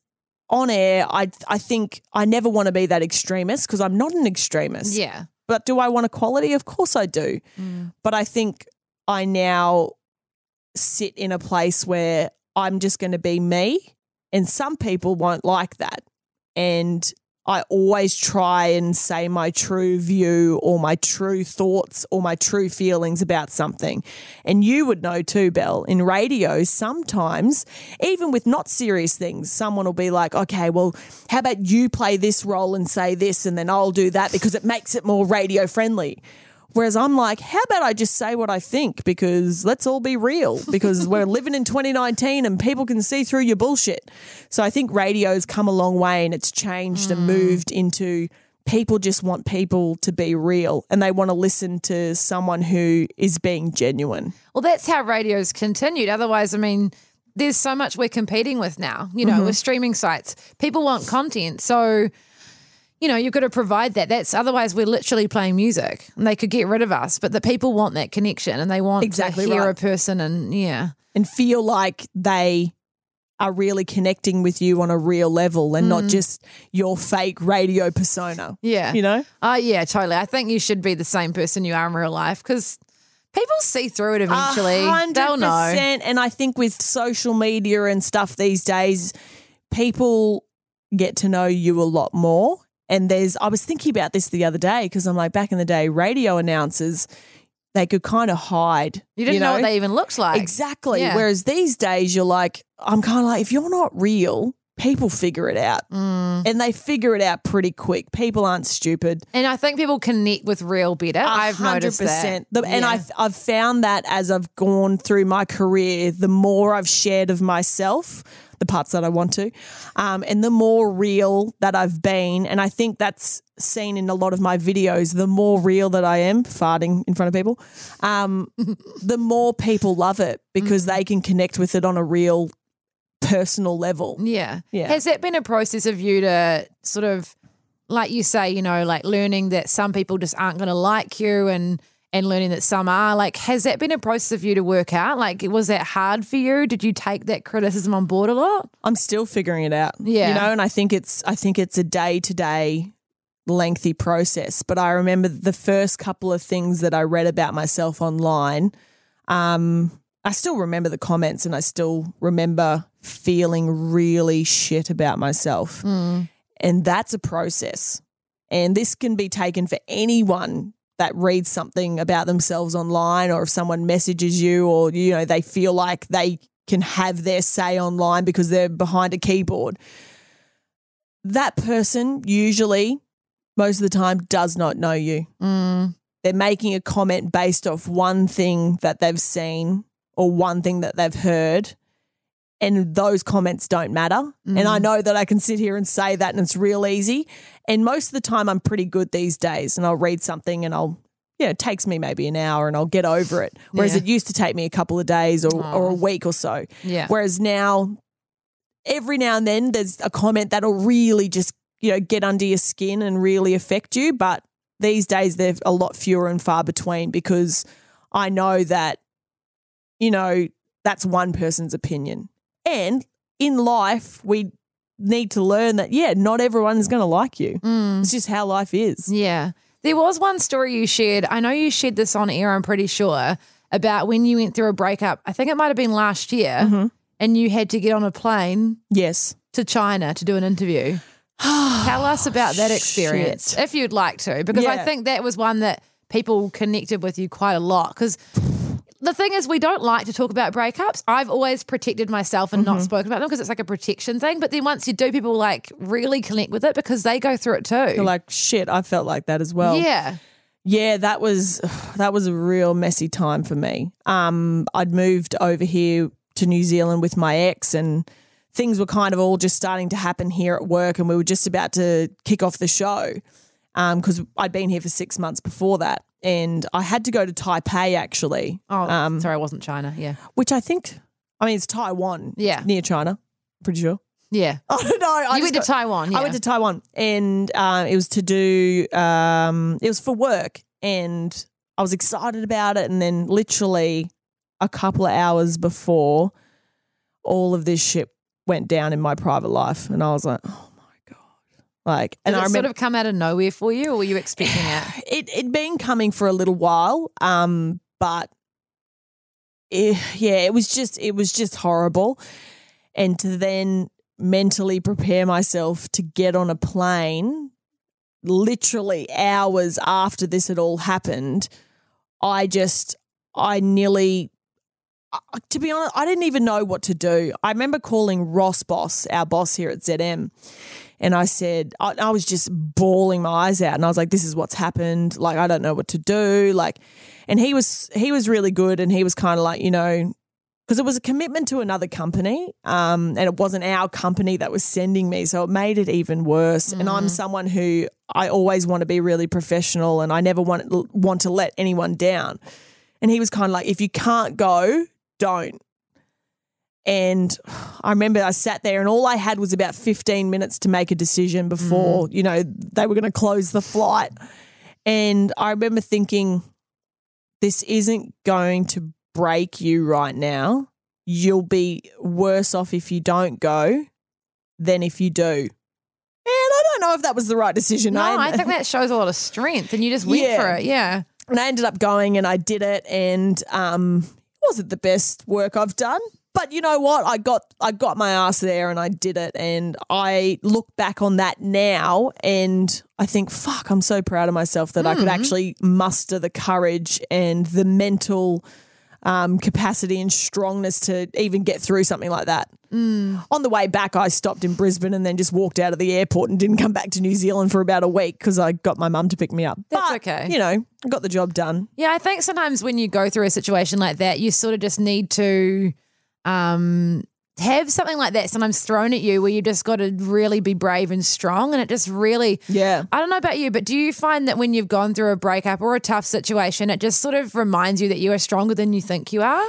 on air. I I think I never want to be that extremist because I'm not an extremist. Yeah. But do I want equality? Of course I do. But I think I now sit in a place where I'm just going to be me, and some people won't like that. And I always try and say my true view or my true thoughts or my true feelings about something. And you would know too, Bel, in radio, sometimes, even with not serious things, someone will be like, okay, well, how about you play this role and say this, and then I'll do that because it makes it more radio friendly. Whereas I'm like, how about I just say what I think because let's all be real [LAUGHS] because we're living in 2019 and people can see through your bullshit. So I think radio's come a long way and it's changed and mm. moved into people just want people to be real and they want to listen to someone who is being genuine. Well, that's how radio's continued. Otherwise, I mean, there's so much we're competing with now, you know, mm-hmm. with streaming sites. People want content. So, you know, you've got to provide that. That's otherwise we're literally playing music and they could get rid of us. But the people want that connection and they want Exactly to hear right. a person and yeah. and feel like they are really connecting with you on a real level and not mm. just your fake radio persona. Yeah. You know? Oh, yeah, totally. I think you should be the same person you are in real life because people see through it eventually. Hundred They'll know. And I think with social media and stuff these days, people get to know you a lot more. And there's, I was thinking about this the other day because I'm like, back in the day, radio announcers, they could kind of hide. You didn't know, what they even looked like. Exactly. Yeah. Whereas these days, you're like, I'm kind of like, if you're not real, people figure it out. Mm. And they figure it out pretty quick. People aren't stupid. And I think people connect with real better. I've noticed that. The- and Yeah. I've, I've found that as I've gone through my career, the more I've shared of myself, the parts that I want to, um, and the more real that I've been. And I think that's seen in a lot of my videos. The more real that I am, farting in front of people, um, [LAUGHS] the more people love it because Mm-hmm. they can connect with it on a real personal level. Yeah. Yeah. Has that been a process of you to sort of, like you say, you know, like learning that some people just aren't going to like you and and learning that some are? Like, has that been a process of you to work out? Like, was that hard for you? Did you take that criticism on board a lot? I'm still figuring it out. Yeah. You know, and I think it's I think it's a day to day lengthy process. But I remember the first couple of things that I read about myself online. Um, I still remember the comments and I still remember feeling really shit about myself. And that's a process. And this can be taken for anyone that reads something about themselves online or if someone messages you or you know they feel like they can have their say online because they're behind a keyboard. That person usually most of the time does not know you. Mm. They're making a comment based off one thing that they've seen or one thing that they've heard and those comments don't matter. And I mm. know that I can sit here and say that and it's real easy. And most of the time I'm pretty good these days and I'll read something and I'll you know, it takes me maybe an hour and I'll get over it. Whereas Yeah. it used to take me a couple of days or, or a week or so. Yeah. Whereas now, every now and then, there's a comment that'll really just, you know, get under your skin and really affect you. But these days, they're a lot fewer and far between because I know that, you know, that's one person's opinion. And in life, we need to learn that, yeah, not everyone's going to like you. It's just how life is. Yeah. There was one story you shared. I know you shared this on air, I'm pretty sure, about when you went through a breakup. I think it might have been last year, Mm-hmm. and you had to get on a plane Yes. to China to do an interview. [SIGHS] Tell us about that experience, Shit. if you'd like to, because I think that was one that people connected with you quite a lot. Because the thing is, we don't like to talk about breakups. I've always protected myself and Mm-hmm. not spoken about them because it's like a protection thing. But then once you do, people like really connect with it because they go through it too. You're like, shit, I felt like that as well. yeah. Yeah, that was [SIGHS] that was a real messy time for me. Um, I'd moved over here to New Zealand with my ex, and things were kind of all just starting to happen here at work, and we were just about to kick off the show because I'd been here for six months before that, and I had to go to Taipei actually, Oh, Um, sorry, it wasn't China. Yeah. which I think, I mean, it's Taiwan, Yeah. near China, pretty sure. Yeah. [LAUGHS] Oh no! I you went to Taiwan. Yeah. I went to Taiwan and um, it was to do, um, it was for work. And I was excited about it. And then literally a couple of hours before all of this shit went down in my private life. And I was like, oh. Like, and Did I it remember sort of come out of nowhere for you, or were you expecting it? [SIGHS] it it'd been coming for a little while, um, but it, yeah, it was just it was just horrible, and to then mentally prepare myself to get on a plane, literally hours after this had all happened, I just I nearly. To be honest, I didn't even know what to do. I remember calling Ross Boss, our boss here at ZM, and I said, I, I was just bawling my eyes out. And I was like, this is what's happened. Like, I don't know what to do. Like, and he was, he was really good. And he was kind of like, you know, because it was a commitment to another company. Um, and it wasn't our company that was sending me. So it made it even worse. And I'm someone who I always want to be really professional and I never want, want to let anyone down. And he was kind of like, if you can't go, don't. And I remember I sat there and all I had was about 15 minutes to make a decision before, you know, they were going to close the flight. And I remember thinking, this isn't going to break you right now. You'll be worse off if you don't go than if you do. And I don't know if that was the right decision. No, I think [LAUGHS] that shows a lot of strength, and you just went Yeah. for it. Yeah. and I ended up going and I did it and um it wasn't the best work I've done. But you know what? I got I got my ass there and I did it and I look back on that now and I think fuck I'm so proud of myself that I could actually muster the courage and the mental um, capacity and strongness to even get through something like that. On the way back, I stopped in Brisbane and then just walked out of the airport and didn't come back to New Zealand for about a week because I got my mum to pick me up. That's But, okay. You know, I got the job done. Yeah, I think sometimes when you go through a situation like that, you sort of just need to um, have something like that sometimes thrown at you where you just got to really be brave and strong. And it just really, Yeah. I don't know about you, but do you find that when you've gone through a breakup or a tough situation, it just sort of reminds you that you are stronger than you think you are?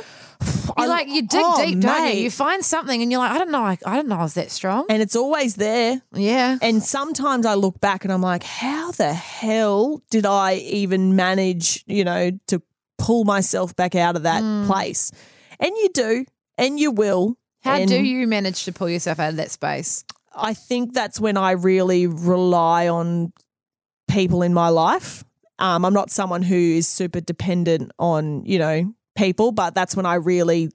You like you dig oh, deep, don't mate. you? You find something and you're like, I don't know, I, I don't know, I was that strong. And it's always there. Yeah, And sometimes I look back and I'm like, how the hell did I even manage, you know, to pull myself back out of that Hmm. place? And you do, and you will. how And do you manage to pull yourself out of that space? I think that's when I really rely on people in my life. Um, I'm not someone who is super dependent on, you know, people, but that's when I really,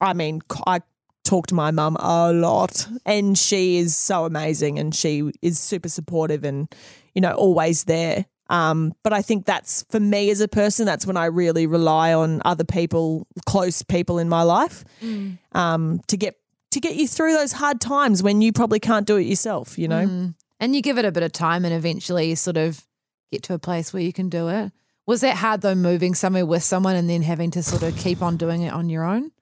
I mean, I talk to my mum a lot and she is so amazing and she is super supportive and, you know, always there. Um, but I think that's for me as a person, that's when I really rely on other people, close people in my life, um, to get to get you through those hard times when you probably can't do it yourself, you know? And you give it a bit of time and eventually you sort of get to a place where you can do it. Was that hard though, moving somewhere with someone and then having to sort of keep on doing it on your own?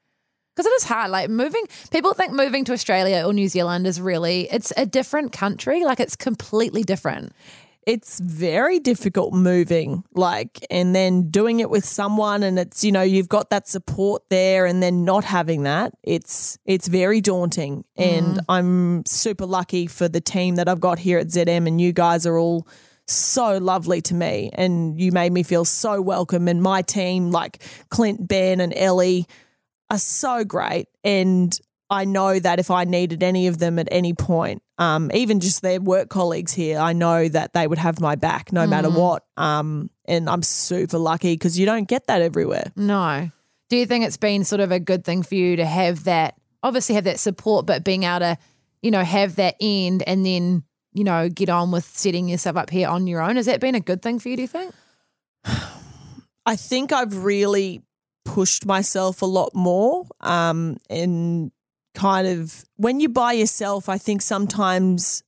Because it is hard. Like moving, people think moving to Australia or New Zealand is really, it's a different country. Like it's completely different. It's very difficult moving, like, and then doing it with someone, and it's you know you've got that support there, and then not having that, it's it's very daunting. And mm. I'm super lucky for the team that I've got here at ZM, and you guys are all so lovely to me, and you made me feel so welcome. And my team, like Clint, Ben, and Ellie, are so great. And I know that if I needed any of them at any point, um, even just their work colleagues here, I know that they would have my back no matter what. Um, and I'm super lucky because you don't get that everywhere. No. Do you think it's been sort of a good thing for you to have that, obviously have that support, but being able to, you know, have that end and then, you know, get on with setting yourself up here on your own? Has that been a good thing for you, do you think? [SIGHS] I think I've really pushed myself a lot more. Um, and kind of when you're by yourself, I think sometimes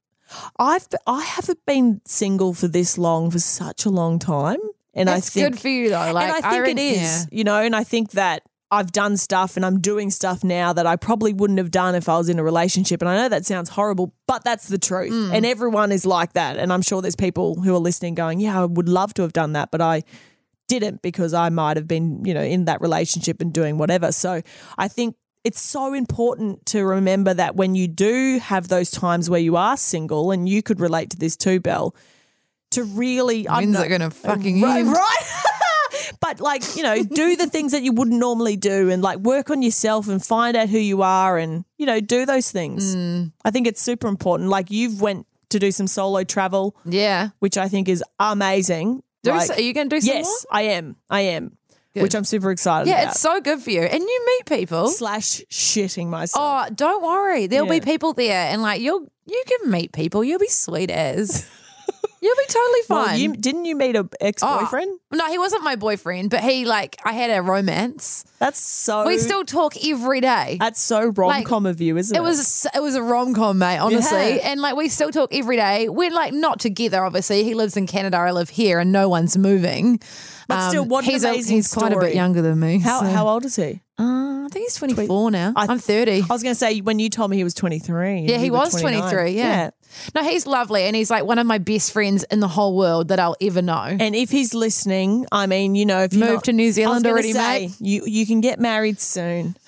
I've I haven't been single for this long for such a long time, and That's I think it's good for you though. Like and I think reckon- it is, yeah. you know, and I think that I've done stuff and I'm doing stuff now that I probably wouldn't have done if I was in a relationship. And I know that sounds horrible, but that's the truth. Mm. And everyone is like that. And I'm sure there's people who are listening going, yeah, I would love to have done that, but I didn't because I might have been, you know, in that relationship and doing whatever. So I think it's so important to remember that when you do have those times where you are single, and you could relate to this too, Bel, to really When's it gonna fucking right, end? right? [LAUGHS] but like, you know, do the things that you wouldn't normally do and like work on yourself and find out who you are and, you know, do those things. Mm. I think it's super important. Like you've went to do some solo travel, Yeah. which I think is amazing. Do Like- so- are you going to do some yes, more? I am. I am. Good. Which I'm super excited about. Yeah, about. it's so good for you. And you meet people. Slash shitting myself. Oh, don't worry. There'll be people there and like you'll you can meet people. You'll be sweet as. [LAUGHS] You'll be totally fine. Well, you, didn't you meet a ex boyfriend? Oh, no, he wasn't my boyfriend, but he like I had a romance. That's so. We still talk every day. That's so rom com of you, isn't it? It was it was a rom com, mate. Honestly, Yeah. and like we still talk every day. We're like not together, obviously. He lives in Canada, I live here, and no one's moving. Um, But still, what an he's a- amazing he's quite a bit younger than me. How so- how old is he? Uh, I think he's twenty four now. I- am thirty. I was going to say when you told me he was 23. Yeah, he you was 29. 23. Yeah. No, he's lovely. And he's like one of my best friends in the whole world that I'll ever know. And if he's listening, I mean, you know, if you Moved to New Zealand already, say, mate? You you can get married soon. [LAUGHS]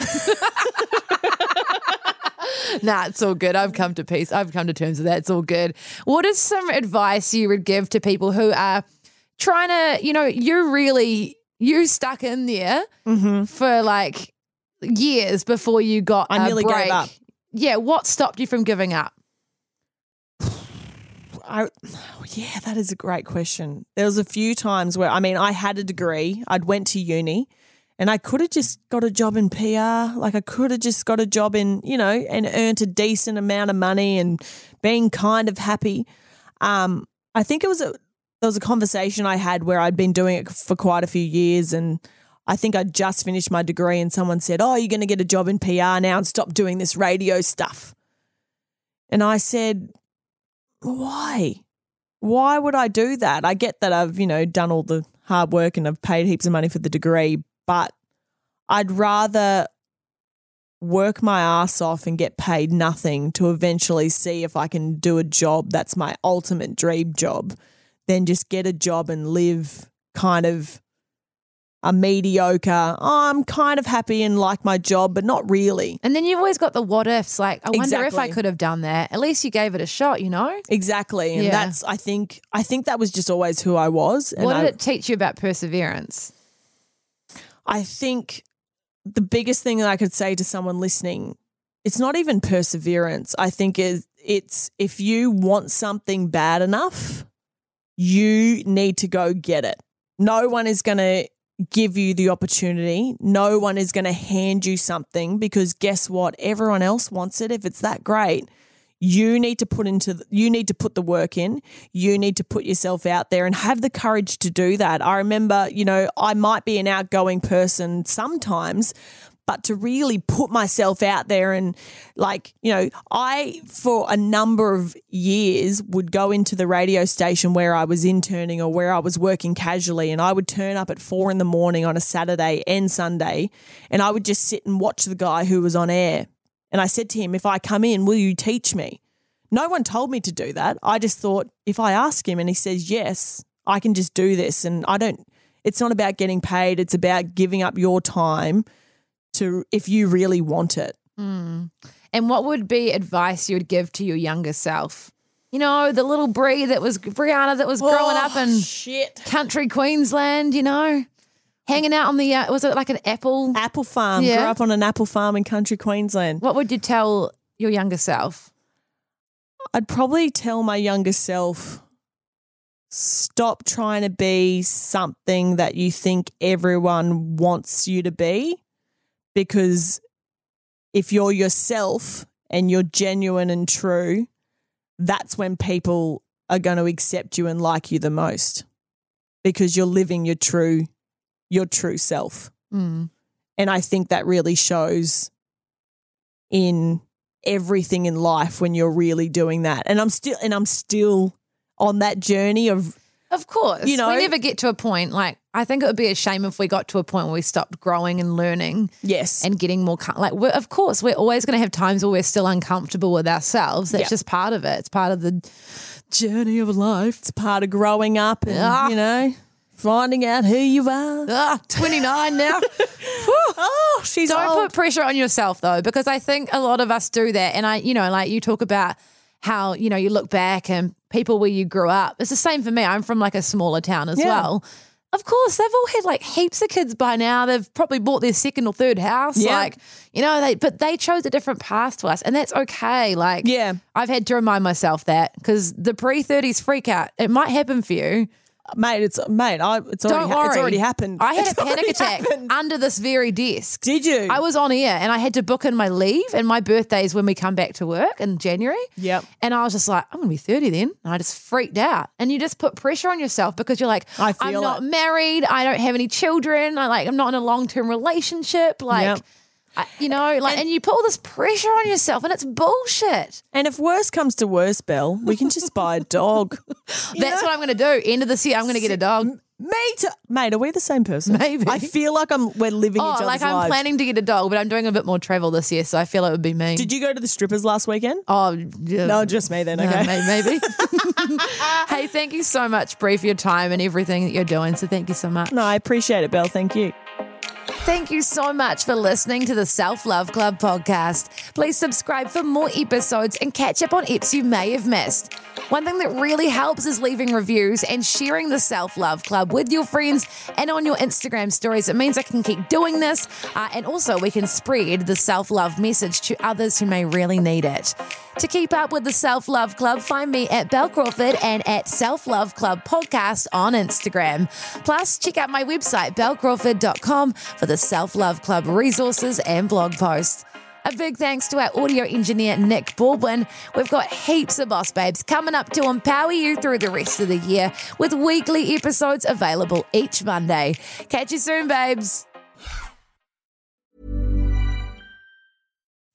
[LAUGHS] nah, it's all good. I've come to peace. I've come to terms with that. It's all good. What is some advice you would give to people who are trying to, you know, you're really, you stuck in there for like years before you got Mm-hmm. I a nearly gave up. Yeah. What stopped you from giving up? I, [SIGHS] yeah, that is a great question. There was a few times where I mean, I had a degree. I'd went to uni, and I could have just got a job in PR. Like I could have just got a job in, you know, and earned a decent amount of money and being kind of happy. Um, I think it was a there was a conversation I had where I'd been doing it for quite a few years, and I think I'd just finished my degree, and someone said, "Oh, you're going to get a job in PR now and stop doing this radio stuff." And I said, why? Why would I do that? I get that I've, you know, done all the hard work and I've paid heaps of money for the degree, but I'd rather work my ass off and get paid nothing to eventually see if I can do a job that's my ultimate dream job than just get a job and live kind of a mediocre, oh, I'm kind of happy and like my job, but not really. And then you've always got the what ifs. Like, I wonder if I could have done that. At least you gave it a shot, you know? Exactly. And Yeah. that's I think I think that was just always who I was. And what did I, it teach you about perseverance? I think the biggest thing that I could say to someone listening, it's not even perseverance. I think is it's if you want something bad enough, you need to go get it. No one is going to give you the opportunity. No one is going to hand you something because guess what? Everyone else wants it if it's that great. You need to put into you need to put the work in. You need to put yourself out there and have the courage to do that. I remember, you know, I might be an outgoing person sometimes, but to really put myself out there and like, you know, I for a number of years would go into the radio station where I was interning or where I was working casually and I would turn up at four in the morning on a Saturday and Sunday and I would just sit and watch the guy who was on air. And I said to him, if I come in, will you teach me? No one told me to do that. I just thought if I ask him and he says yes, I can just do this. And I don't, it's not about getting paid, it's about giving up your time to if you really want it. And what would be advice you would give to your younger self? You know, the little Bree that was Brianna that was growing up in Oh, shit. country Queensland, you know, hanging out on the, uh, was it like an apple? Apple farm. Yeah. Grew up on an apple farm in country Queensland. What would you tell your younger self? I'd probably tell my younger self stop trying to be something that you think everyone wants you to be because if you're yourself and you're genuine and true, that's when people are going to accept you and like you the most because you're living your true your true self. Mm. And I think that really shows in everything in life when you're really doing that. And I'm still and I'm still on that journey of Of course. You know- we never get to a point like, I think it would be a shame if we got to a point where we stopped growing and learning yes. and getting more com- like we're, of course we're always going to have times where we're still uncomfortable with ourselves that's Yeah. just part of it it's part of the journey of life it's part of growing up and Ah. you know, finding out who you are. ah 29 now [LAUGHS] oh, she's don't old. put pressure on yourself though because i think a lot of us do that and i you know like you talk about how you know you look back and people where you grew up it's the same for me i'm from like a smaller town as Yeah. well Of course, they've all had like heaps of kids by now. They've probably bought their second or third house. Yeah. Like, you know, they but they chose a different path to us, and that's okay. Like, Yeah. I've had to remind myself that because the pre thirties freak out, it might happen for you. Mate, it's mate, I, it's already Don't ha- worry, it's already happened. I had It's a panic attack happened. under this very desk. Did you? I was on air and I had to book in my leave, and my birthday is when we come back to work in January. Yep. And I was just like, I'm going to be 30 then. And I just freaked out. And you just put pressure on yourself because you're like, I I'm feel not married. I don't have any children. I like, I'm not in a long term relationship. Like, Yep. You know, like, and, you put all this pressure on yourself, and it's bullshit. And if worse comes to worse, Bel, we can just buy a dog. [LAUGHS] That's what I'm going to do. End of this year, I'm going to get a dog. Me too. Mate, are we the same person? Maybe. I feel like I'm we're living Oh, like I'm lives. planning to get a dog, but I'm doing a bit more travel this year, so I feel it would be me. Did you go to the strippers last weekend? Oh, yeah. No, just me then. Okay. may- maybe. [LAUGHS] [LAUGHS] hey, thank you so much, Bree, for your time and everything that you're doing. So thank you so much. No, I appreciate it, Bel. Thank you. Thank you so much for listening to the Self Love Club podcast. Please subscribe for more episodes and catch up on eps you may have missed. One thing that really helps is leaving reviews and sharing the Self Love Club with your friends and on your Instagram stories. It means I can keep doing this, uh, and also we can spread the self love message to others who may really need it. To keep up with the Self Love Club, find me at Bel Crawford and at Self Love Club Podcast on Instagram. Plus, check out my website, belcrawford.com, for the Self Love Club resources and blog posts. A big thanks to our audio engineer, Nick Baldwin. We've got heaps of Boss Babes coming up to empower you through the rest of the year with weekly episodes available each Monday. Catch you soon, babes.